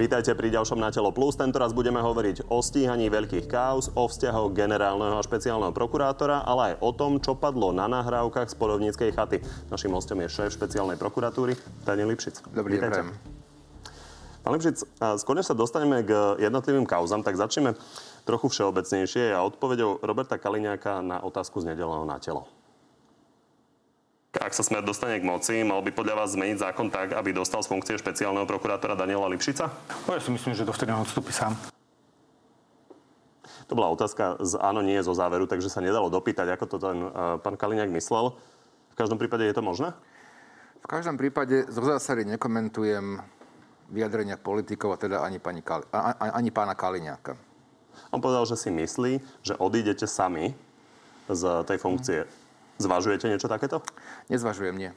Vítajte pri ďalšom Na telo plus. Tento raz budeme hovoriť o stíhaní veľkých kauz, o vzťahoch generálneho a špeciálneho prokurátora, ale aj o tom, čo padlo na nahrávkach z porovníckej chaty. Našim hostom je šéf špeciálnej prokuratúry, Daniel Lipšic. Dobrý deň. Pán Lipšic, skôr sa dostaneme k jednotlivým kauzam, tak začneme trochu všeobecnejšie a odpovedou Roberta Kaliňáka na otázku z nedeleného na telo. Ak sa smer dostane k moci, mal by podľa vás zmeniť zákon tak, aby dostal z funkcie špeciálneho prokurátora Daniela Lipšica? No ja si myslím, že dovtedy on odstúpi sám. To bola otázka z áno, nie zo záveru, takže sa nedalo dopýtať, ako to ten uh, pán Kaliňák myslel. V každom prípade je to možné? V každom prípade zo zásady nekomentujem vyjadrenia politikov, a teda ani, pani Kali, ani pána Kaliňáka. On povedal, že si myslí, že odídete sami z tej funkcie. Zvažujete niečo takéto? Nezvažujem, nie.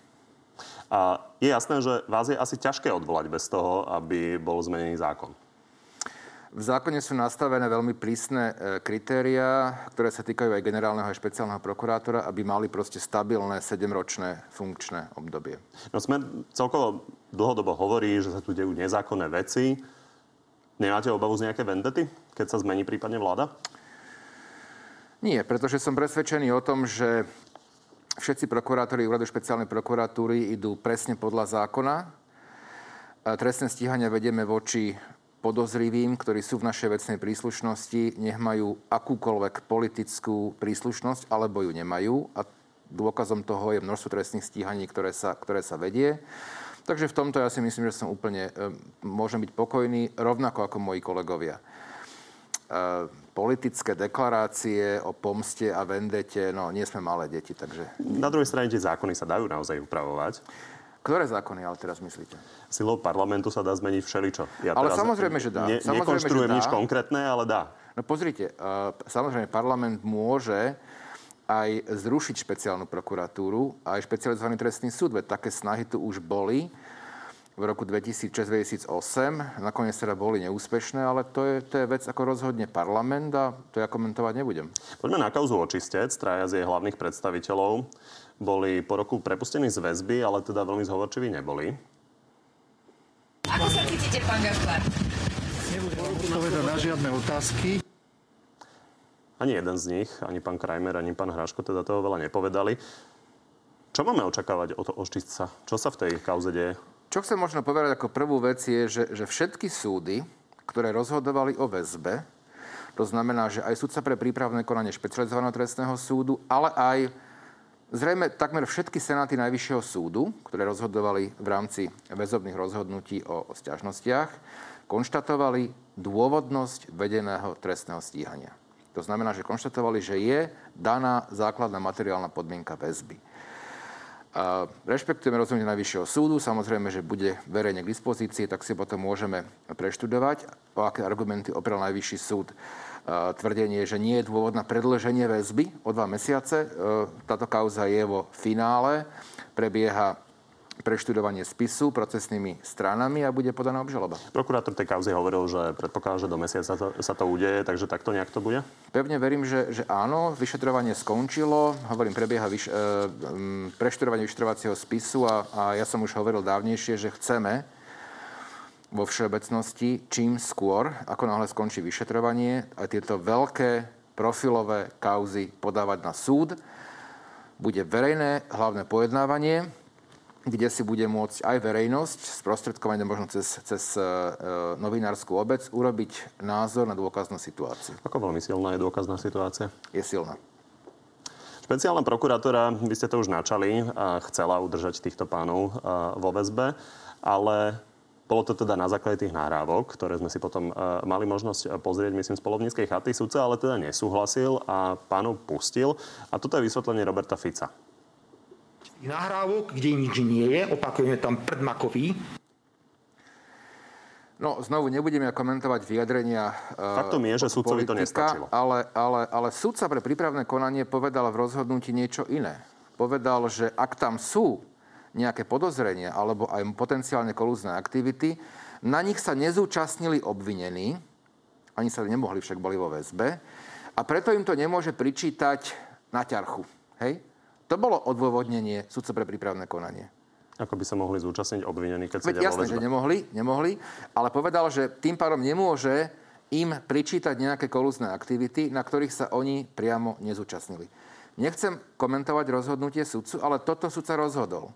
A je jasné, že vás je asi ťažké odvolať bez toho, aby bol zmenený zákon. V zákone sú nastavené veľmi prísne e, kritéria, ktoré sa týkajú aj generálneho a špeciálneho prokurátora, aby mali proste stabilné 7-ročné funkčné obdobie. No sme celkovo dlhodobo hovorí, že sa tu dejú nezákonné veci. Nemáte obavu z nejaké vendety, keď sa zmení prípadne vláda? Nie, pretože som presvedčený o tom, že všetci prokurátori úradu špeciálnej prokuratúry idú presne podľa zákona. Trestné stíhania vedieme voči podozrivým, ktorí sú v našej vecnej príslušnosti, nech majú akúkoľvek politickú príslušnosť, alebo ju nemajú. A dôkazom toho je množstvo trestných stíhaní, ktoré sa, ktoré sa vedie. Takže v tomto ja si myslím, že som úplne, e, môžem byť pokojný, rovnako ako moji kolegovia. Politické deklarácie o pomste a vendete, no nie sme malé deti, takže... Na druhej strane tie zákony sa dajú naozaj upravovať. Ktoré zákony ale teraz myslíte? Silou parlamentu sa dá zmeniť všeličo. Ja ale samozrejme, že dá. Ne, samozrejme, nekonštruujem nič konkrétne, ale dá. No pozrite, uh, samozrejme parlament môže aj zrušiť špeciálnu prokuratúru aj špecializovaný trestný súd, veď také snahy tu už boli v roku 2006-2008. Nakoniec teda boli neúspešné, ale to je, to je vec, ako rozhodne parlament a to ja komentovať nebudem. Poďme na kauzu očistec. Traja z jej hlavných predstaviteľov boli po roku prepustení z väzby, ale teda veľmi zhovorčiví neboli. Ako sa cítite, pán? Nebudem odpovedať na žiadne otázky. Ani jeden z nich, ani pán Krajmer, ani pán Hraško teda toho veľa nepovedali. Čo máme očakávať od očistca? Čo sa v tej kauze deje? Čo chcem možno povedať ako prvú vec je, že, že všetky súdy, ktoré rozhodovali o väzbe, to znamená, že aj súdca pre prípravné konanie špecializovaného trestného súdu, ale aj zrejme takmer všetky senáty Najvyššieho súdu, ktoré rozhodovali v rámci väzobných rozhodnutí o, o stiažnostiach, konštatovali dôvodnosť vedeného trestného stíhania. To znamená, že konštatovali, že je daná základná materiálna podmienka väzby. Rešpektujeme rozhodnutie Najvyššieho súdu, samozrejme, že bude verejne k dispozícii, tak si potom môžeme preštudovať, o aké argumenty oprel Najvyšší súd tvrdenie, že nie je dôvod na predlženie väzby o dva mesiace. E, táto kauza je vo finále, prebieha preštudovanie spisu procesnými stranami a bude podaná obžaloba. Prokurátor tej kauzy hovoril, že predpokladá, že do mesiaca sa to, sa to udeje, takže takto nejak to bude? Pevne verím, že, že áno. Vyšetrovanie skončilo. Hovorím, prebieha vyš, e, preštudovanie vyšetrovacieho spisu a, a ja som už hovoril dávnejšie, že chceme vo všeobecnosti čím skôr, ako náhle skončí vyšetrovanie, a tieto veľké profilové kauzy podávať na súd. Bude verejné hlavné pojednávanie, kde si bude môcť aj verejnosť, sprostredkovanie možno cez, cez e, e novinárskú obec, urobiť názor na dôkaznú situáciu. Ako veľmi silná je dôkazná situácia? Je silná. Špeciálna prokurátora, vy ste to už načali, a chcela udržať týchto pánov vo väzbe, ale bolo to teda na základe tých nahrávok, ktoré sme si potom mali možnosť e, pozrieť, myslím, z polovníckej chaty. Sudca ale teda nesúhlasil a pánov pustil. A toto je vysvetlenie Roberta Fica. Nahrávok, kde nič nie je, opakujeme tam predmakový. No, znovu nebudem ja komentovať vyjadrenia uh, Faktom je, že sudcovi to nestačilo. Ale, ale, ale sudca pre prípravné konanie povedal v rozhodnutí niečo iné. Povedal, že ak tam sú nejaké podozrenia alebo aj potenciálne kolúzne aktivity. Na nich sa nezúčastnili obvinení, ani sa nemohli, však boli vo väzbe, a preto im to nemôže pričítať na ťarchu. Hej? To bolo odôvodnenie sudca pre prípravné konanie. Ako by sa mohli zúčastniť obvinení, keď Veď jasné, že nemohli, nemohli, ale povedal, že tým pádom nemôže im pričítať nejaké kolúzne aktivity, na ktorých sa oni priamo nezúčastnili. Nechcem komentovať rozhodnutie sudcu, ale toto sudca rozhodol.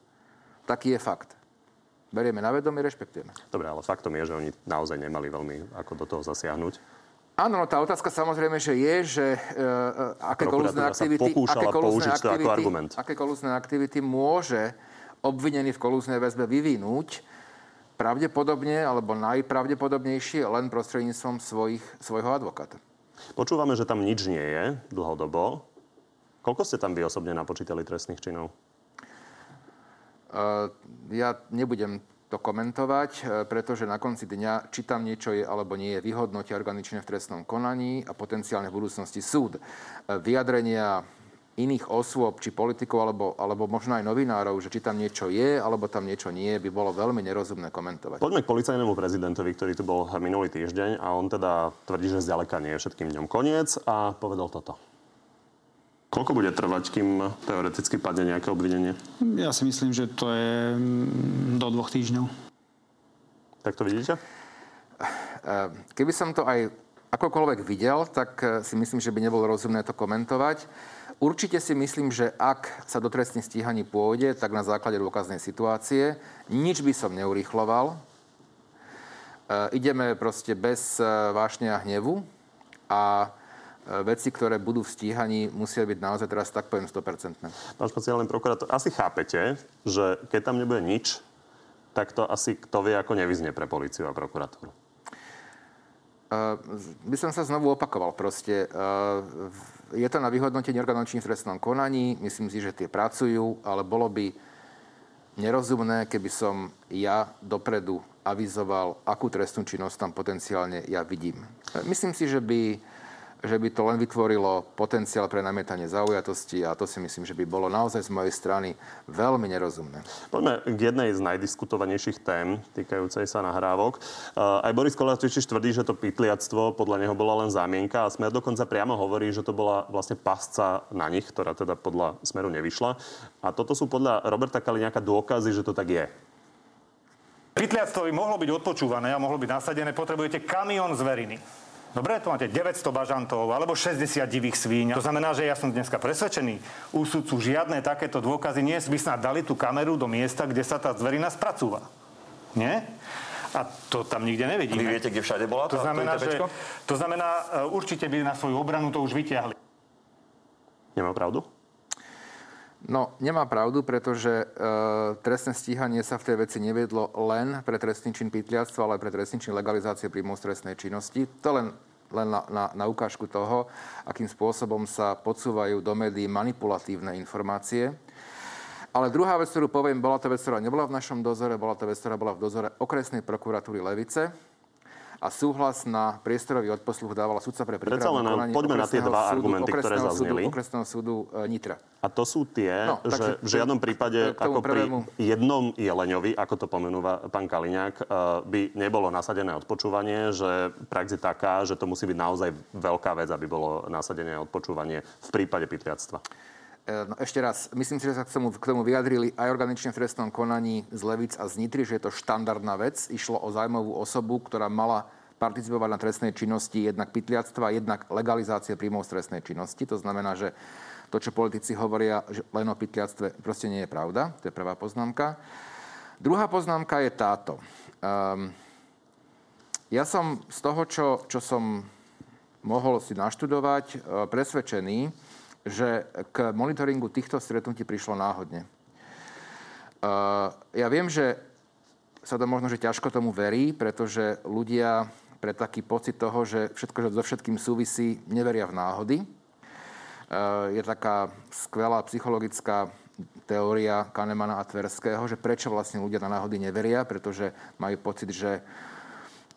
Taký je fakt. Berieme na vedomie, rešpektujeme. Dobre, ale faktom je, že oni naozaj nemali veľmi ako do toho zasiahnuť. Áno, no tá otázka samozrejme, že je, že uh, aké kolúzne aktivity, aké kolúzne aktivity, argument. aké kolúzne aktivity môže obvinený v kolúznej väzbe vyvinúť, pravdepodobne alebo najpravdepodobnejšie len prostredníctvom svojich, svojho advokáta. Počúvame, že tam nič nie je dlhodobo. Koľko ste tam vy osobne napočítali trestných činov? Uh, ja nebudem to komentovať, e, pretože na konci dňa, či tam niečo je alebo nie je, vyhodnotia orgány v trestnom konaní a potenciálne v budúcnosti súd. E, Vyjadrenia iných osôb, či politikov, alebo, alebo možno aj novinárov, že či tam niečo je, alebo tam niečo nie by bolo veľmi nerozumné komentovať. Poďme k policajnému prezidentovi, ktorý tu bol minulý týždeň a on teda tvrdí, že zďaleka nie je všetkým dňom koniec a povedal toto. Koľko bude trvať, kým teoreticky padne nejaké obvinenie? Ja si myslím, že to je mm, do dvoch týždňov. Tak to vidíte? E, Keby som to aj akokoľvek videl, tak e, si myslím, že by nebolo rozumné to komentovať. Určite si myslím, že ak sa do trestných stíhaní pôjde, tak na základe dôkaznej situácie. Nič by som neurýchloval. E, Ideme proste bez vášne a hnevu a veci, ktoré budú v stíhaní, musia byť naozaj teraz tak poviem 100%. Pán špeciálny prokurátor, asi chápete, že keď tam nebude nič, tak to asi kto vie, ako nevyznie pre policiu a prokuratúru. Uh, by som sa znovu opakoval. Proste uh, je to na vyhodnotenie orgánov činných v trestnom konaní. Myslím si, že tie pracujú, ale bolo by nerozumné, keby som ja dopredu avizoval, akú trestnú činnosť tam potenciálne ja vidím. Myslím si, že by, že by to len vytvorilo potenciál pre namietanie zaujatosti a to si myslím, že by bolo naozaj z mojej strany veľmi nerozumné. Poďme k jednej z najdiskutovanejších tém týkajúcej sa nahrávok. Uh, aj Boris Koláčič tvrdí, že to pytliactvo podľa neho bola len zámienka a Smer dokonca priamo hovorí, že to bola vlastne pasca na nich, ktorá teda podľa Smeru nevyšla. A toto sú podľa Roberta Kaliňáka dôkazy, že to tak je. Pytliactvo by mohlo byť odpočúvané a mohlo byť nasadené, potrebujete kamión zveriny. Dobre, tu máte 900 bažantov alebo 60 divých svíň. To znamená, že ja som dneska presvedčený, u sudcu žiadne takéto dôkazy nie by snad dali tú kameru do miesta, kde sa tá zverina spracúva. Nie? A to tam nikde nevidíme. Vy viete, kde všade bola to tá- znamená, to že, to znamená, e, určite by na svoju obranu to už vyťahli. Nemá pravdu? No, nemá pravdu, pretože e, trestné stíhanie sa v tej veci neviedlo len pre trestný čin pytliactva, ale pre trestný čin legalizácie príjmov z trestnej činnosti. To len, len na, na, na ukážku toho, akým spôsobom sa podsúvajú do médií manipulatívne informácie. Ale druhá vec, ktorú poviem, bola to vec, ktorá nebola v našom dozore, bola to vec, ktorá bola v dozore okresnej prokuratúry Levice a súhlas na priestorový odposluch dávala sudca pre Predsa prípravné len poďme na tie dva súdu- argumenty, ktoré súdu- zazneli. Okresného súdu e, Nitra. A to sú tie, No, že v žiadnom prípade, ako pri prvému. jednom jeleňovi, ako to pomenúva pán Kaliňák, eh, by nebolo nasadené odpočúvanie, že prax je taká, že to musí byť naozaj veľká vec, aby bolo nasadené odpočúvanie v prípade pytliactva. E, No, ešte raz, myslím si, že sa k tomu, k tomu vyjadrili aj organične v trestnom konaní z Levic a z Nitry, že je to štandardná vec. Išlo o zájmovú osobu, ktorá mala participovať na trestnej činnosti jednak pytliactva, jednak legalizácie príjmov z trestnej činnosti. To znamená, že to, čo politici hovoria, že len o pytliactve, proste nie je pravda. To je prvá poznámka. Druhá poznámka je táto. Um, ja som z toho, čo, čo som mohol si naštudovať, e, presvedčený, že k monitoringu týchto stretnutí prišlo náhodne. E, Ja viem, že sa to možno, že ťažko tomu verí, pretože ľudia pre taký pocit toho, že všetko že so všetkým súvisí, neveria v náhody. E, Je taká skvelá psychologická teória Kahnemana a Tverského, že prečo vlastne ľudia na náhody neveria, pretože majú pocit, že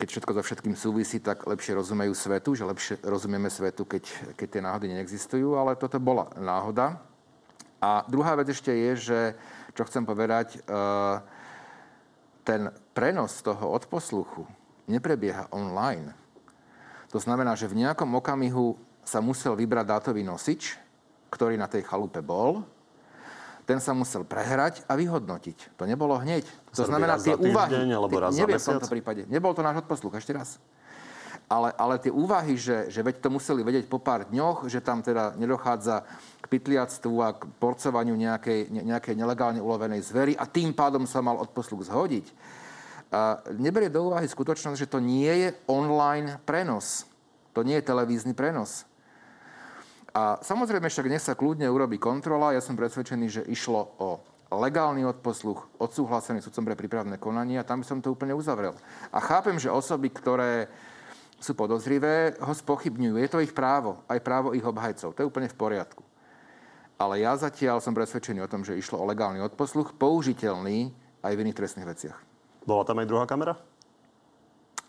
keď všetko so všetkým súvisí, tak lepšie rozumejú svetu, že lepšie rozumieme svetu, keď, keď tie náhody neexistujú, ale toto bola náhoda. A druhá vec ešte je, že, čo chcem povedať, e, ten prenos toho odposluchu neprebieha online. To znamená, že v nejakom okamihu sa musel vybrať dátový nosič, ktorý na tej chalupe bol. Ten sa musel prehrať a vyhodnotiť. To nebolo hneď. To znamená, tie za týždeň, úvahy... alebo raz neviem v tomto prípade. Nebol to náš odposluch, ešte raz. Ale, ale tie úvahy, že, že veď to museli vedieť po pár dňoch, že tam teda nedochádza k pytliactvu a k porcovaniu nejakej, ne, nejakej nelegálne ulovenej zvery a tým pádom sa mal odposluch zhodiť. A neberie do úvahy skutočnosť, že to nie je online prenos. To nie je televízny prenos. A samozrejme však nech sa kľudne urobí kontrola. Ja som presvedčený, že išlo o legálny odposluch, odsúhlasený sudcom pre prípravné konanie a tam by som to úplne uzavrel. A chápem, že osoby, ktoré sú podozrivé, ho spochybňujú. Je to ich právo, aj právo ich obhajcov. To je úplne v poriadku. Ale ja zatiaľ som presvedčený o tom, že išlo o legálny odposluch, použiteľný aj v iných trestných veciach. Bola tam aj druhá kamera?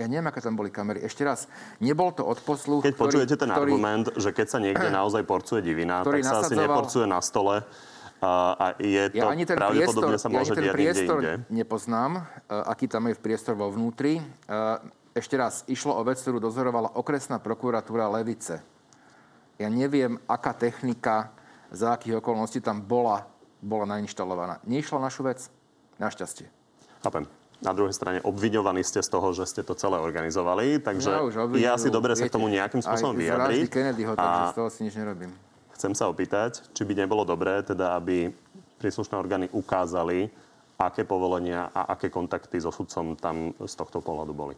Ja neviem, aké tam boli kamery. Ešte raz, nebol to odposluch, Keď počujete ten ktorý, argument, že keď sa niekde naozaj porcuje divina, ktorý tak sa asi neporcuje na stole a, je to Ja ani ten pravdepodobne priestor, sa ja môže ani ten priestor inde. nepoznám, e, aký tam je v priestor vo vnútri. E, Ešte raz, išlo o vec, ktorú dozorovala okresná prokuratúra Levice. Ja neviem, aká technika, za akých okolností tam bola, bola nainštalovaná. Neišla našu vec? Našťastie. Chápem. Na druhej strane obviňovaní ste z toho, že ste to celé organizovali, takže Ja už je obvinujú, asi dobre sa k tomu nejakým spôsobom vyjadriť. vraždy Kennedyho, takže A z toho si nič nerobím. chcem sa opýtať, či by nebolo dobré, teda, aby príslušné orgány ukázali, aké povolenia a aké kontakty so sudcom tam z tohto pohľadu boli.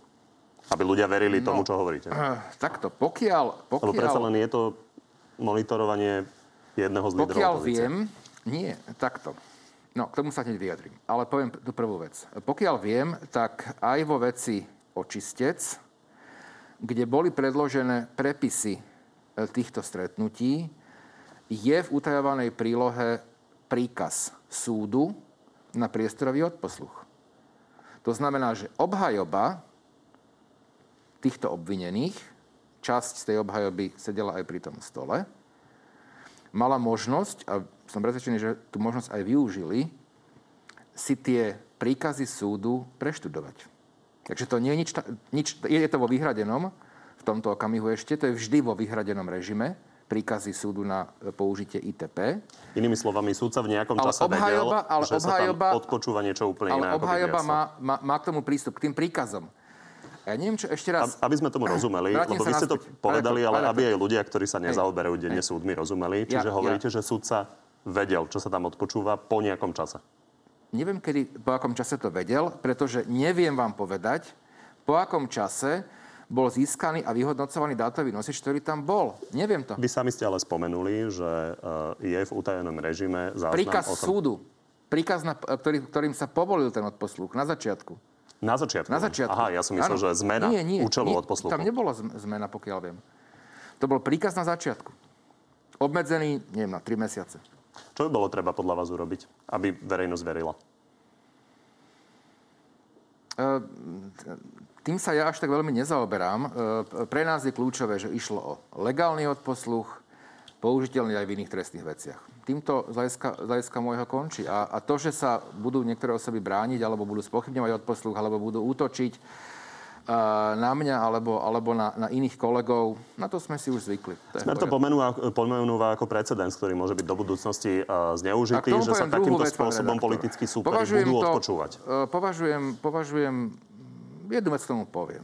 Aby ľudia verili tomu, čo hovoríte. Eh, Takto, pokiaľ... Lebo predsa pokiaľ len je to monitorovanie jedného z lídrov Pokiaľ opozície. viem, nie, takto. No, k tomu sa hneď vyjadrím. Ale poviem tú prvú vec. Pokiaľ viem, tak aj vo veci očistec, kde boli predložené prepisy e, týchto stretnutí, je v utajovanej prílohe príkaz súdu na priestorový odposluch. To znamená, že obhajoba týchto obvinených, časť z tej obhajoby sedela aj pri tom stole, mala možnosť, a som presvedčený, že tú možnosť aj využili, si tie príkazy súdu preštudovať. Takže to nie je nič, nič je to vo vyhradenom, v tomto okamihu ešte, to je vždy vo vyhradenom režime, príkazy súdu na použitie ITP. Inými slovami, súdca v nejakom Ale čase obhajoba- vedel, ale že obhajoba- sa tam odpočúva niečo úplne iné. Ale obhajoba má, má, má k tomu prístup, k tým príkazom. Ja neviem, čo ešte raz... Aby sme tomu rozumeli, Vrátim lebo vy ste to povedali, ale aby aj ľudia, ktorí sa nezaoberajú denne súdmi, rozumeli. Čiže Ja- hovoríte, že súdca vedel, čo sa tam odpočúva po nejakom čase. Neviem, kedy, po akom čase to vedel, pretože neviem vám povedať, po akom čase bol získaný a vyhodnocovaný dátový nosič, ktorý tam bol. Neviem to. Vy sami ste ale spomenuli, že eh, je v utajenom režime záznam Príkaz o tom... súdu. Príkaz, na, ktorý, ktorým sa povolil ten odposluch na začiatku. Na začiatku. Na začiatku. Aha, ja som myslel, Áno. že zmena nie, nie, účelu nie, odposluchu. Tam nebola zm- zmena, pokiaľ viem. To bol príkaz na začiatku. Obmedzený, neviem, na 3 mesiace. Čo by bolo treba podľa vás urobiť, aby verejnosť verila? Tým sa ja až tak veľmi nezaoberám. E, Pre nás je kľúčové, že išlo o legálny odposluch, použiteľný aj v iných trestných veciach. Týmto z hľadiska, môjho končí. A, a to, že sa budú niektoré osoby brániť, alebo budú spochybňovať odposluch, alebo budú útočiť e, na mňa, alebo, alebo na, na iných kolegov, na to sme si už zvykli. To Smer to pomenúva, pomenúva ako precedens, ktorý môže byť do budúcnosti uh, A zneužitý, že sa takýmto vec, spôsobom politickí súperi budú to- odpočúvať. e, Považujem, považujem, jednu vec tomu poviem.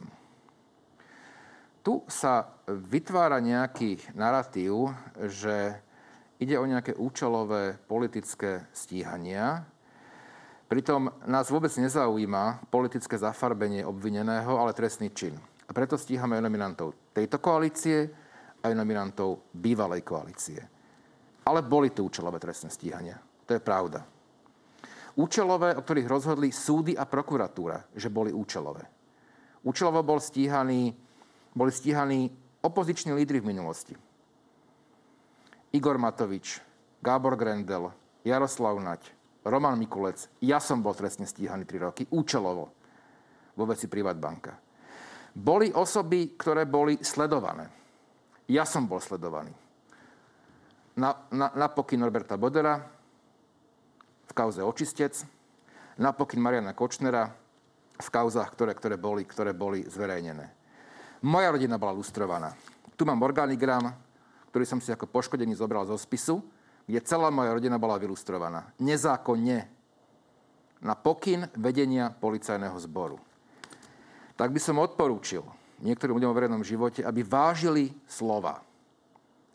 Tu sa vytvára nejaký narratív, že ide o nejaké účelové politické stíhania. Pritom nás vôbec nezaujíma politické zafarbenie obvineného, ale trestný čin. A preto stíhame aj nominantov tejto koalície, aj nominantov bývalej koalície. Ale boli tu účelové trestné stíhania. To je pravda. Účelové, o ktorých rozhodli súdy a prokuratúra, že boli účelové. Účelovo bol stíhaný, boli stíhaní opoziční lídry v minulosti. Igor Matovič, Gábor Grendel, Jaroslav Nať, Roman Mikulec. Ja som bol trestne stíhaný 3 roky, účelovo, vo veci Privatbanka. Boli osoby, ktoré boli sledované. Ja som bol sledovaný. Na, na, na pokyn Norberta Bodera, v kauze Očistec, na pokyn Mariana Kočnera v kauzách, ktoré, ktoré, boli, ktoré boli zverejnené. Moja rodina bola lustrovaná. Tu mám organigram, ktorý som si ako poškodený zobral zo spisu. Kde celá moja rodina bola vylustrovaná. Nezákonne. Na pokyn vedenia policajného zboru. Tak by som odporúčil niektorým ľuďom vo verejnom živote, aby vážili slova.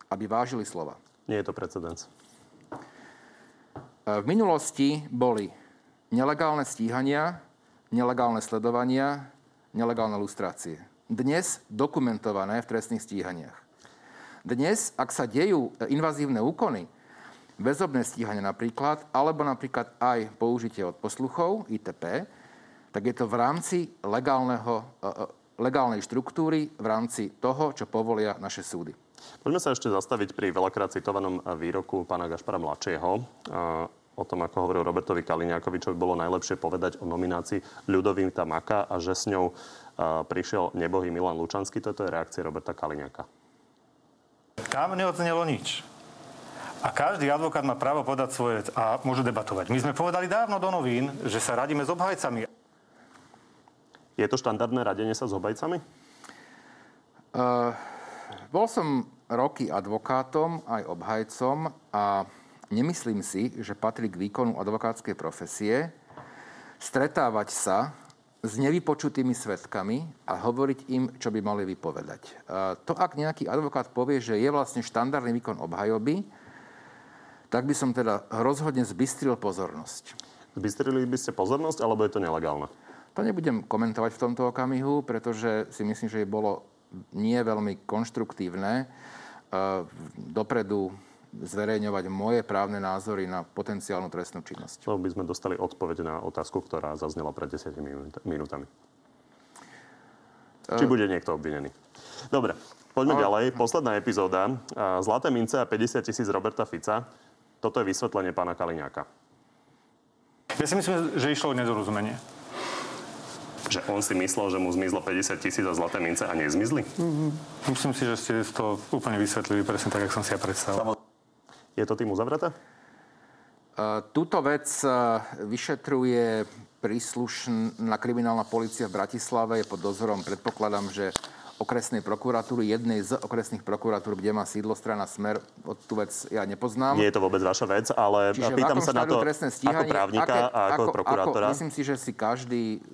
Aby vážili slova. Nie je to precedens. V minulosti boli nelegálne stíhania, nelegálne sledovania, nelegálne lustrácie. Dnes dokumentované v trestných stíhaniach. Dnes, ak sa dejú invazívne úkony, väzobné stíhanie napríklad, alebo napríklad aj použitie od posluchov, ITP, tak je to v rámci legálneho, e, e, legálnej štruktúry, v rámci toho, čo povolia naše súdy. Poďme sa ešte zastaviť pri veľakrát citovanom výroku pána Gašpara Mladšieho o tom, ako hovoril Robertovi Kaliňákovi, čo by bolo najlepšie povedať o nominácii Ľudovým Maka a že s ňou prišiel nebohý Milan Lučanský. Toto je reakcia Roberta Kaliňáka. Tam neodznelo nič. A každý advokát má právo podať svoje vec a môžu debatovať. My sme povedali dávno do novín, že sa radíme s obhajcami. Je to štandardné radenie sa s obhajcami? Uh, bol som roky advokátom, aj obhajcom a nemyslím si, že patrí k výkonu advokátskej profesie stretávať sa s nevypočutými svetkami a hovoriť im, čo by mali vypovedať. To, ak nejaký advokát povie, že je vlastne štandardný výkon obhajoby, tak by som teda rozhodne zbystril pozornosť. Zbystrili by ste pozornosť, alebo je to nelegálne? To nebudem komentovať v tomto okamihu, pretože si myslím, že je bolo nie veľmi konštruktívne dopredu zverejňovať moje právne názory na potenciálnu trestnú činnosť. To by sme dostali odpoveď na otázku, ktorá zaznela pred 10 minútami. Či bude niekto obvinený. Dobre, poďme Ale... ďalej. Posledná epizóda. Zlaté mince a 50 tisíc Roberta Fica. Toto je vysvetlenie pána Kaliňáka. Ja si myslím, že išlo o nedorozumenie. Že on si myslel, že mu zmizlo 50 tisíc a zlaté mince a nezmizli? Mm-hmm. Myslím si, že ste to úplne vysvetlili presne tak, ako som si ja predstavil. Je to tým uzavreté? Túto vec vyšetruje príslušná kriminálna policia v Bratislave. Je pod dozorom, predpokladám, že okresnej prokuratúry, jednej z okresných prokuratúr, kde má sídlo strana Smer. Od tú vec ja nepoznám. Nie je to vôbec vaša vec, ale Čiže pýtam sa na to ako právnika aké, a ako, ako prokurátora. Ako, myslím si, že si každý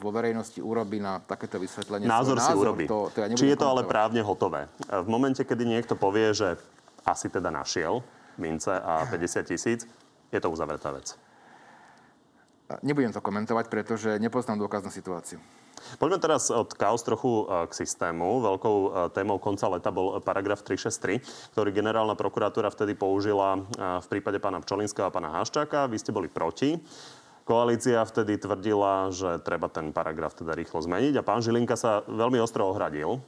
vo verejnosti urobí na takéto vysvetlenie názor si názor. urobí. To, to ja Či je to ale právne hotové? V momente, kedy niekto povie, že asi teda našiel, mince a 50 tisíc, je to uzavretá vec. Nebudem to komentovať, pretože nepoznám dôkaznú situáciu. Poďme teraz od chaos trochu e, k systému. Veľkou e, témou konca leta bol paragraf 363, ktorý generálna prokuratúra vtedy použila v prípade pána Pčolinského a pána Haščáka. Vy ste boli proti. Koalícia vtedy tvrdila, že treba ten paragraf teda rýchlo zmeniť a pán Žilinka sa veľmi ostro ohradil.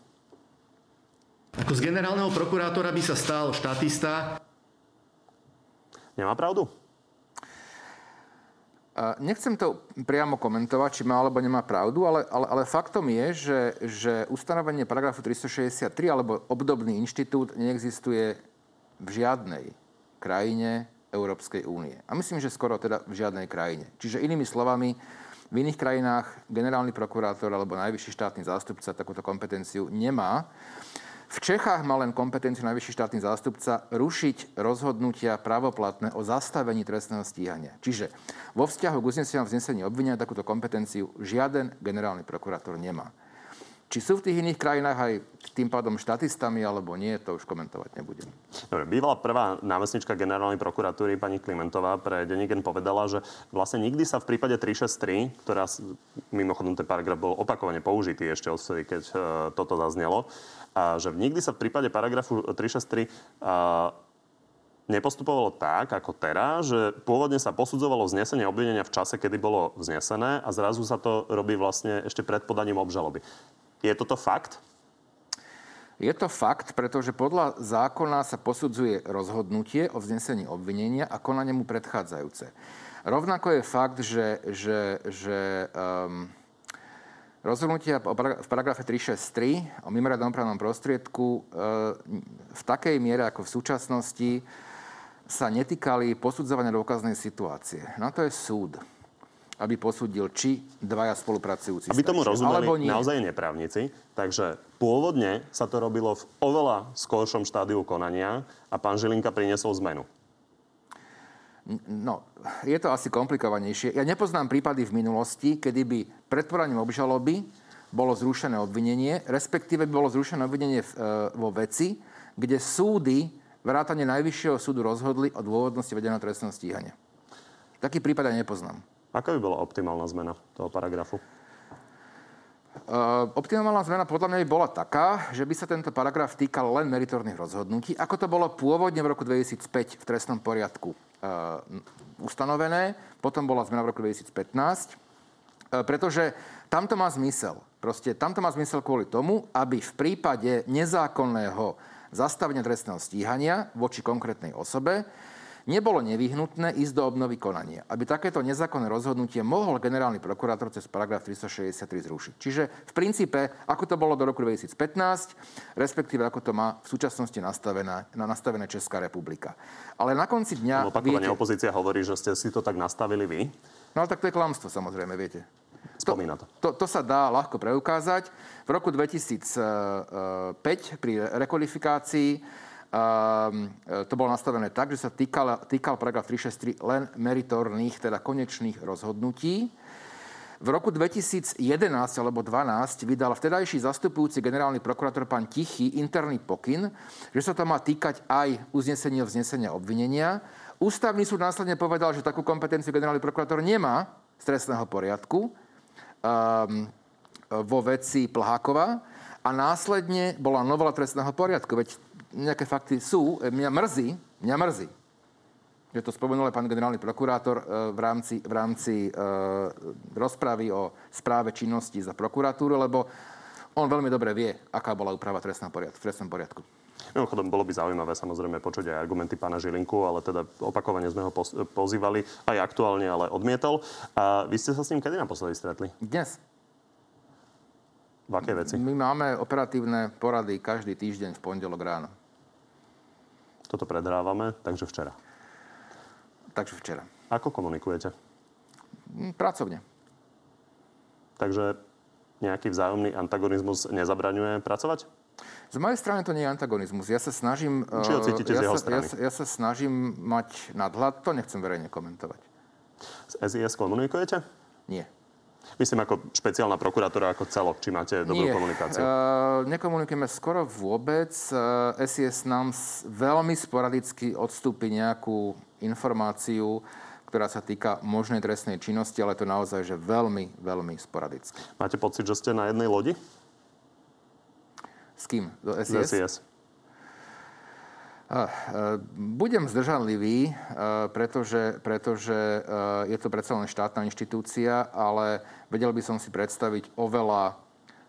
Ako z generálneho prokurátora by sa stal štatista, Nemá pravdu? Nechcem to priamo komentovať, či má alebo nemá pravdu, ale, ale, ale faktom je, že, že ustanovenie paragrafu 363 alebo obdobný inštitút neexistuje v žiadnej krajine Európskej únie. A myslím, že skoro teda v žiadnej krajine. Čiže inými slovami, v iných krajinách generálny prokurátor alebo najvyšší štátny zástupca takúto kompetenciu nemá. V Čechách má len kompetenciu najvyšší štátny zástupca rušiť rozhodnutia pravoplatné o zastavení trestného stíhania. Čiže vo vzťahu k uzneseniu a vznesení obvinenia takúto kompetenciu žiaden generálny prokurátor nemá. Či sú v tých iných krajinách aj tým pádom štatistami alebo nie, to už komentovať nebudem. Dobre, bývala prvá námestnička generálnej prokuratúry pani Klimentová pre Denigen povedala, že vlastne nikdy sa v prípade 363, ktorá mimochodom ten paragraf bol opakovane použitý ešte odvtedy, keď uh, toto zaznelo, a že nikdy sa v prípade paragrafu 363 a, nepostupovalo tak, ako teraz, že pôvodne sa posudzovalo vznesenie obvinenia v čase, kedy bolo vznesené a zrazu sa to robí vlastne ešte pred podaním obžaloby. Je toto fakt? Je to fakt, pretože podľa zákona sa posudzuje rozhodnutie o vznesení obvinenia a konanie mu predchádzajúce. Rovnako je fakt, že, že, že um, Rozhodnutia v paragrafe 363 o mimoriadnom opravnom prostriedku e, v takej miere ako v súčasnosti sa netýkali posudzovania dôkaznej situácie. Na to je súd, aby posúdil, či dvaja spolupracujúci Aby tomu rozumeli naozaj neprávnici. Takže pôvodne sa to robilo v oveľa skoršom štádiu konania a pán Žilinka priniesol zmenu. No, je to asi komplikovanejšie. Ja nepoznám prípady v minulosti, kedy by pred podaním obžaloby bolo zrušené obvinenie, respektíve by bolo zrušené obvinenie v, e, vo veci, kde súdy, vrátane Najvyššieho súdu rozhodli o dôvodnosti vedeného trestného stíhania. Taký prípad ja nepoznám. Aká by bola optimálna zmena toho paragrafu? Uh, optimálna zmena podľa mňa by bola taká, že by sa tento paragraf týkal len meritorných rozhodnutí, ako to bolo pôvodne v roku 2005 v trestnom poriadku uh, ustanovené. Potom bola zmena v roku 2015, uh, pretože tamto má zmysel. Proste tamto má zmysel kvôli tomu, aby v prípade nezákonného zastavenia trestného stíhania voči konkrétnej osobe nebolo nevyhnutné ísť do obnovy konania. Aby takéto nezákonné rozhodnutie mohol generálny prokurátor cez paragraf 363 zrušiť. Čiže v princípe, ako to bolo do roku 2015, respektíve ako to má v súčasnosti nastavené, nastavené Česká republika. Ale na konci dňa... Opakovane viete, opozícia hovorí, že ste si to tak nastavili vy. No ale tak to je klamstvo, samozrejme, viete. Spomína to. To, to, to sa dá ľahko preukázať. V roku 2005 pri rekodifikácii Um, to bolo nastavené tak, že sa týkal, týkal paragraf 363 len meritorných, teda konečných rozhodnutí. V roku 2011 alebo 2012 vydal vtedajší zastupujúci generálny prokurátor pán Tichý interný pokyn, že sa to má týkať aj uznesenia vznesenia obvinenia. Ústavný súd následne povedal, že takú kompetenciu generálny prokurátor nemá z trestného poriadku um, vo veci Plhákova a následne bola novela trestného poriadku. Veď nejaké fakty sú. E, mňa mrzí, mňa mrzí, že to spomenul aj pán generálny prokurátor e, v rámci, v rámci e, rozpravy o správe činnosti za prokuratúru, lebo on veľmi dobre vie, aká bola úprava trestného poriadku, v trestnom poriadku. Mimochodom, bolo by zaujímavé samozrejme počuť aj argumenty pána Žilinku, ale teda opakovane sme ho pozývali aj aktuálne, ale odmietol. A vy ste sa s ním kedy naposledy stretli? Dnes. V akej veci? My máme operatívne porady každý týždeň v pondelok ráno. Toto predrávame, takže včera. Takže včera. Ako komunikujete? Mm, pracovne. Takže nejaký vzájomný antagonizmus nezabraňuje pracovať? Z mojej strany to nie je antagonizmus. Ja sa snažím... Či ho cítite ja z jeho sa, strany? Ja sa, ja sa snažím mať nadhľad, to nechcem verejne komentovať. Z SIS komunikujete? Nie. Myslím ako špeciálna prokurátora ako celok, či máte dobrú Nie. komunikáciu? Uh, nekomunikujeme skoro vôbec. Uh, SIS nám veľmi sporadicky odstúpi nejakú informáciu, ktorá sa týka možnej trestnej činnosti, ale to naozaj, že veľmi, veľmi sporadicky. Máte pocit, že ste na jednej lodi? S kým? Do SIS? Z SIS. Budem zdržanlivý, pretože, pretože je to predsa len štátna inštitúcia, ale vedel by som si predstaviť oveľa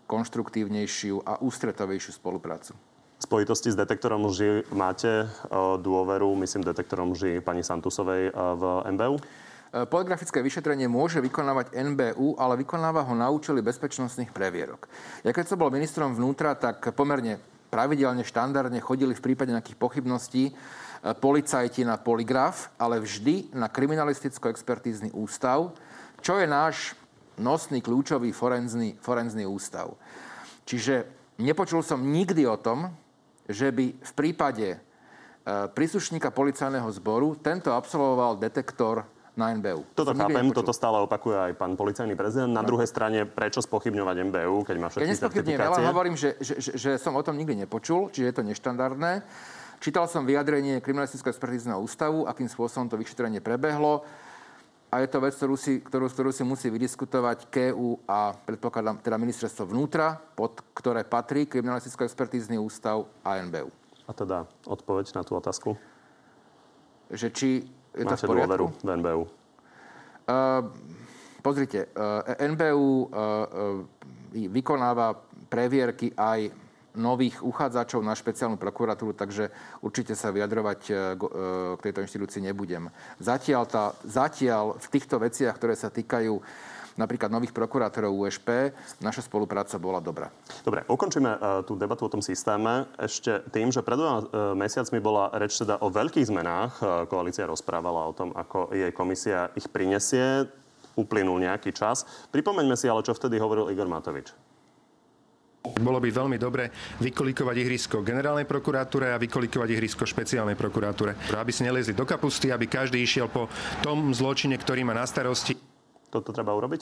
konštruktívnejšiu a ústretovejšiu spoluprácu. V spojitosti s detektorom lži máte dôveru, myslím, detektorom lži pani Santusovej v MBU? Poligrafické vyšetrenie môže vykonávať NBU, ale vykonáva ho na účely bezpečnostných previerok. Ja keď som bol ministrom vnútra, tak pomerne pravidelne, štandardne chodili v prípade nejakých pochybností e, policajti na poligraf, ale vždy na kriminalisticko-expertízny ústav, čo je náš nosný, kľúčový forenzný, forenzný ústav. Čiže nepočul som nikdy o tom, že by v prípade e, príslušníka policajného zboru tento absolvoval detektor na NBU. Toto chápem, toto stále opakuje aj pán policajný prezident. Na no. druhej strane, prečo spochybňovať MBU, keď má všetky ja certifikácie? Ja hovorím, že, že, že, že som o tom nikdy nepočul, čiže je to neštandardné. Čítal som vyjadrenie kriminalistického expertízneho ústavu, akým spôsobom to vyšetrenie prebehlo. A je to vec, ktorú si, ktorú, ktorú si musí vydiskutovať KU a predpokladám teda ministerstvo vnútra, pod ktoré patrí kriminalistický expertízny ústav a NBU. A teda odpoveď na tú otázku? Že či je Máte to v dôveru v NBU? Uh, pozrite, uh, NBU uh, uh, vykonáva previerky aj nových uchádzačov na špeciálnu prokuratúru, takže určite sa vyjadrovať uh, k tejto inštitúcii nebudem. Zatiaľ, tá, zatiaľ v týchto veciach, ktoré sa týkajú napríklad nových prokurátorov USP, naša spolupráca bola dobrá. Dobre, ukončíme uh, tú debatu o tom systéme ešte tým, že pred dvoma uh, mesiacmi bola reč teda o veľkých zmenách. Uh, koalícia rozprávala o tom, ako jej komisia ich prinesie. Uplynul nejaký čas. Pripomeňme si ale, čo vtedy hovoril Igor Matovič. Bolo by veľmi dobre vykolikovať ihrisko generálnej prokuratúre a vykolikovať ihrisko špeciálnej prokuratúre. Aby si neliezli do kapusty, aby každý išiel po tom zločine, ktorý má na starosti. Toto treba urobiť?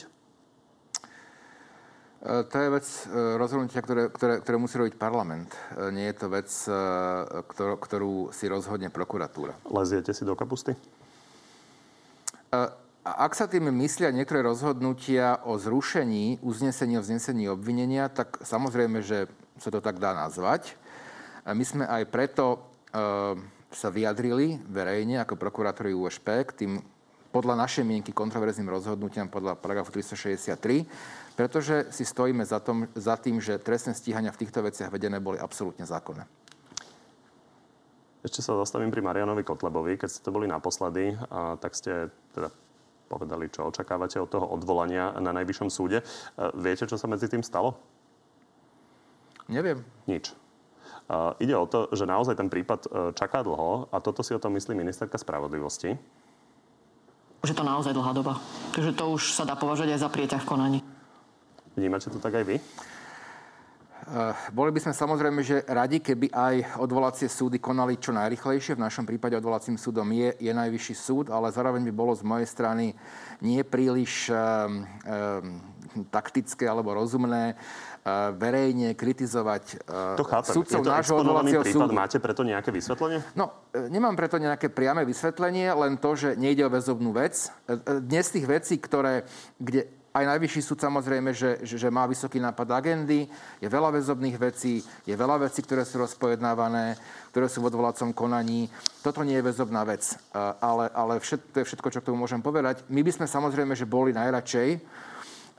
E, to je vec e, rozhodnutia, ktoré, ktoré, ktoré musí robiť parlament. E, nie je to vec, ktorú, ktorú si rozhodne prokuratúra. Leziete si do kapusty? Ak sa tým myslia niektoré rozhodnutia o zrušení uznesenia o vznesení obvinenia, tak samozrejme, že sa to tak dá nazvať. My sme aj preto sa vyjadrili verejne ako prokurátori USP k tým podľa našej mienky kontroverzným rozhodnutiam podľa paragrafu 363, pretože si stojíme za, tom, za tým, že trestné stíhania v týchto veciach vedené boli absolútne zákonné. Ešte sa zastavím pri Marianovi Kotlebovi. Keď ste to boli naposledy, a, tak ste teda povedali, čo očakávate od toho odvolania na Najvyššom súde. E, viete, čo sa medzi tým stalo? Neviem. Nič. Uh, ide o to, že naozaj ten prípad uh, čaká dlho a toto si o tom myslí ministerka spravodlivosti. Že to naozaj dlhá doba. Takže to už sa dá považovať aj za prieťah v konaní. Vnímate to tak aj vy? Eh, boli by sme samozrejme, že radi, keby aj odvolacie súdy konali čo najrychlejšie. V našom prípade odvolacím súdom je, je najvyšší súd, ale zároveň by bolo z mojej strany nie príliš um, um, taktické alebo rozumné uh, verejne kritizovať uh, to chápem. sudcov je to nášho odvolacieho súdu. Máte preto nejaké vysvetlenie? No, nemám preto nejaké priame vysvetlenie, len to, že nejde o väzobnú vec. Dnes tých vecí, ktoré, kde aj najvyšší súd samozrejme, že, že, že má vysoký nápad agendy, je veľa väzobných vecí, je veľa vecí, ktoré sú rozpojednávané, ktoré sú v odvolacom konaní. Toto nie je väzobná vec, ale, ale všet, to je všetko, čo k tomu môžem povedať. My by sme samozrejme, že boli najradšej,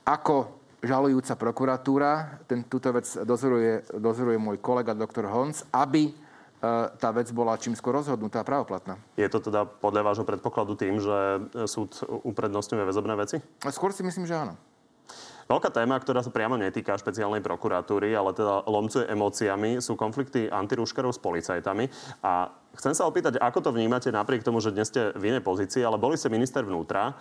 ako žalujúca prokuratúra, ten, túto vec dozoruje, dozoruje môj kolega doktor Honc, aby E, tá vec bola čím skôr rozhodnutá a pravoplatná. Je to teda podľa vášho predpokladu tým, že súd uprednostňuje väzobné veci? Skôr si myslím, že áno. Veľká téma, ktorá sa priamo netýka špeciálnej prokuratúry, ale teda lomcuje emóciami, sú konflikty antirúškarov s policajtami. A chcem sa opýtať, ako to vnímate napriek tomu, že dnes ste v inej pozícii, ale boli ste minister vnútra.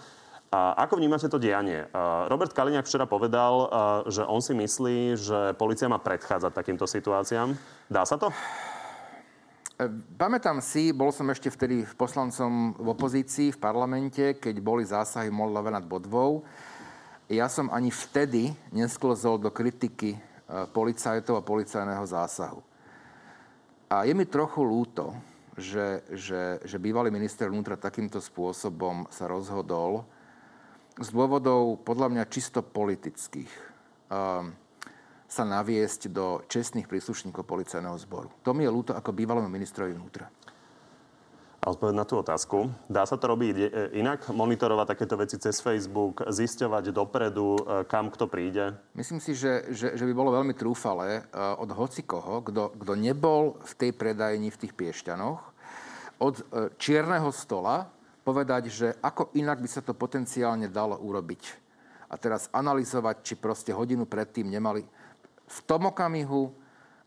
A ako vnímate to dianie? Robert Kaliňák včera povedal, že on si myslí, že policia má predchádzať takýmto situáciám. Dá sa to? Pamätám si, bol som ešte vtedy poslancom v opozícii v parlamente, keď boli zásahy Moldave nad Bodvou. Ja som ani vtedy nesklzol do kritiky e, policajtov a policajného zásahu. A je mi trochu lúto, že, že, že bývalý minister vnútra takýmto spôsobom sa rozhodol z dôvodov podľa mňa čisto politických. Um, sa naviesť do čestných príslušníkov policajného zboru. To mi je ľúto ako bývalému ministrovi vnútra. A odpovedť na tú otázku. Dá sa to robiť e, inak? Monitorovať takéto veci cez Facebook, zisťovať dopredu, e, kam kto príde? Myslím si, že, že, že by bolo veľmi trúfale e, od hocikoho, kto, kto nebol v tej predajni v tých Piešťanoch, od čierneho stola povedať, že ako inak by sa to potenciálne dalo urobiť. A teraz analyzovať, či proste hodinu predtým nemali v tom okamihu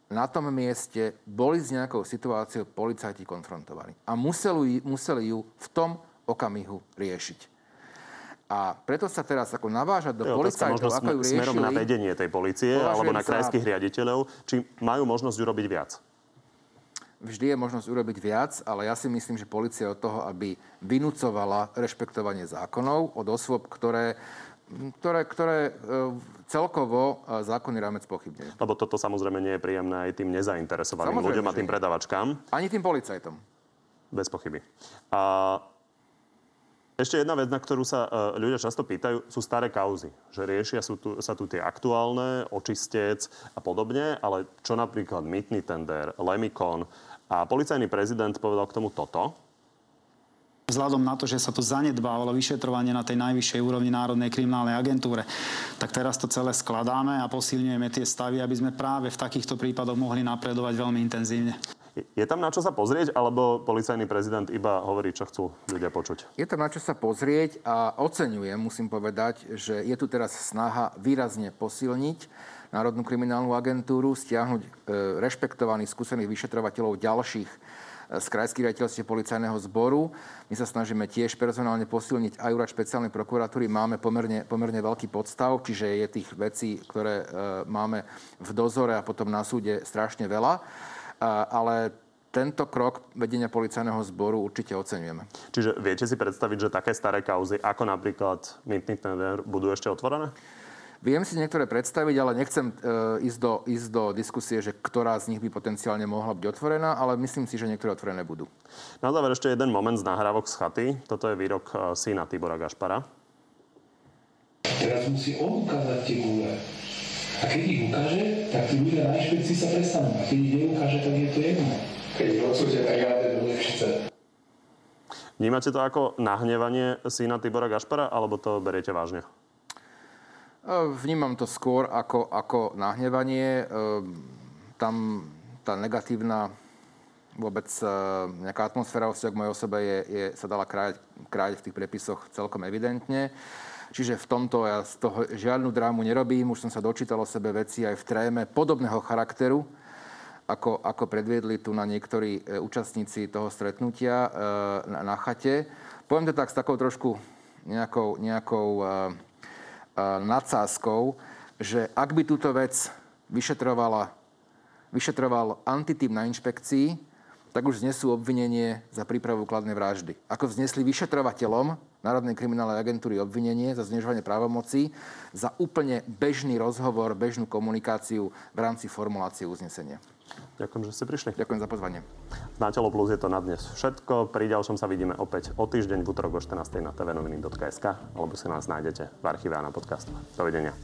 na tom mieste boli s nejakou situáciou policajti konfrontovaní. A museli, museli ju v tom okamihu riešiť. A preto sa teraz ako navážať do policajtov, ako ju riešili... Smerom na vedenie tej policie alebo na krajských za... riaditeľov, či majú možnosť urobiť viac? Vždy je možnosť urobiť viac, ale ja si myslím, že policia od toho, aby vynúcovala rešpektovanie zákonov od osôb, ktoré ktoré, ktoré e, celkovo e, zákonný rámec pochybne. Lebo toto samozrejme nie je príjemné aj tým nezainteresovaným samozrejme, ľuďom a tým predavačkám. Ani tým policajtom. Bez pochyby. A ešte jedna vec, na ktorú sa e, ľudia často pýtajú, sú staré kauzy. Že riešia sú tu, sa tu tie aktuálne, očistec a podobne, ale čo napríklad mýtny tender, Lemikon. A policajný prezident povedal k tomu toto, Vzhľadom na to, že sa tu zanedbávalo vyšetrovanie na tej najvyššej úrovni Národnej kriminálnej agentúre, tak teraz to celé skladáme a posilňujeme tie stavy, aby sme práve v takýchto prípadoch mohli napredovať veľmi intenzívne. Je tam na čo sa pozrieť, alebo policajný prezident iba hovorí, čo chcú ľudia počuť? Je tam na čo sa pozrieť a oceňujem, musím povedať, že je tu teraz snaha výrazne posilniť Národnú kriminálnu agentúru, stiahnuť e, rešpektovaných skúsených vyšetrovateľov ďalších z krajských riaditeľstiev policajného zboru. My sa snažíme tiež personálne posilniť aj úrad špeciálnej prokuratúry. Máme pomerne, pomerne veľký podstav, čiže je tých vecí, ktoré e, máme v dozore a potom na súde strašne veľa. E, ale tento krok vedenia policajného zboru určite oceňujeme. Čiže viete si predstaviť, že také staré kauzy, ako napríklad mýtny tender, budú ešte otvorené? Viem si niektoré predstaviť, ale nechcem e, ísť, do, ísť do diskusie, že ktorá z nich by potenciálne mohla byť otvorená, ale myslím si, že niektoré otvorené budú. Na záver ešte jeden moment z nahrávok z chaty. Toto je výrok e, syna Tibora Gašpara. Teraz musí on ukázať tie gule. A keď ich ukáže, tak tí ľudia na inšpekcii sa prestanú. A keď ich neukáže, tak je to jedno. Keď ich odsúdia, tak ja chce. Vnímate to ako nahnevanie syna Tibora Gašpara, alebo to beriete vážne? Vnímam to skôr ako, ako nahnevanie. Tam tá negatívna vôbec nejaká atmosféra o k mojej osobe je, je, sa dala krájať, krájať v tých prepisoch celkom evidentne. Čiže v tomto ja z toho žiadnu drámu nerobím. Už som sa dočítal o sebe veci aj v tréme podobného charakteru, ako, ako predviedli tu na niektorí e, účastníci toho stretnutia e, na, na chate. Poviem to tak s takou trošku nejakou, nejakou nadsázkou, že ak by túto vec vyšetrovala, vyšetroval antitým na inšpekcii, tak už znesú obvinenie za prípravu kladnej vraždy. Ako vznesli vyšetrovateľom Národnej kriminálnej agentúry obvinenie za znižovanie právomocí za úplne bežný rozhovor, bežnú komunikáciu v rámci formulácie uznesenia. Ďakujem, že ste prišli. Ďakujem za pozvanie. Na Telo Plus je to na dnes všetko. Pri ďalšom sa vidíme opäť o týždeň v útorok o 14. na tvnoviny.sk alebo si nás nájdete v archíve a na podcastu. Dovidenia.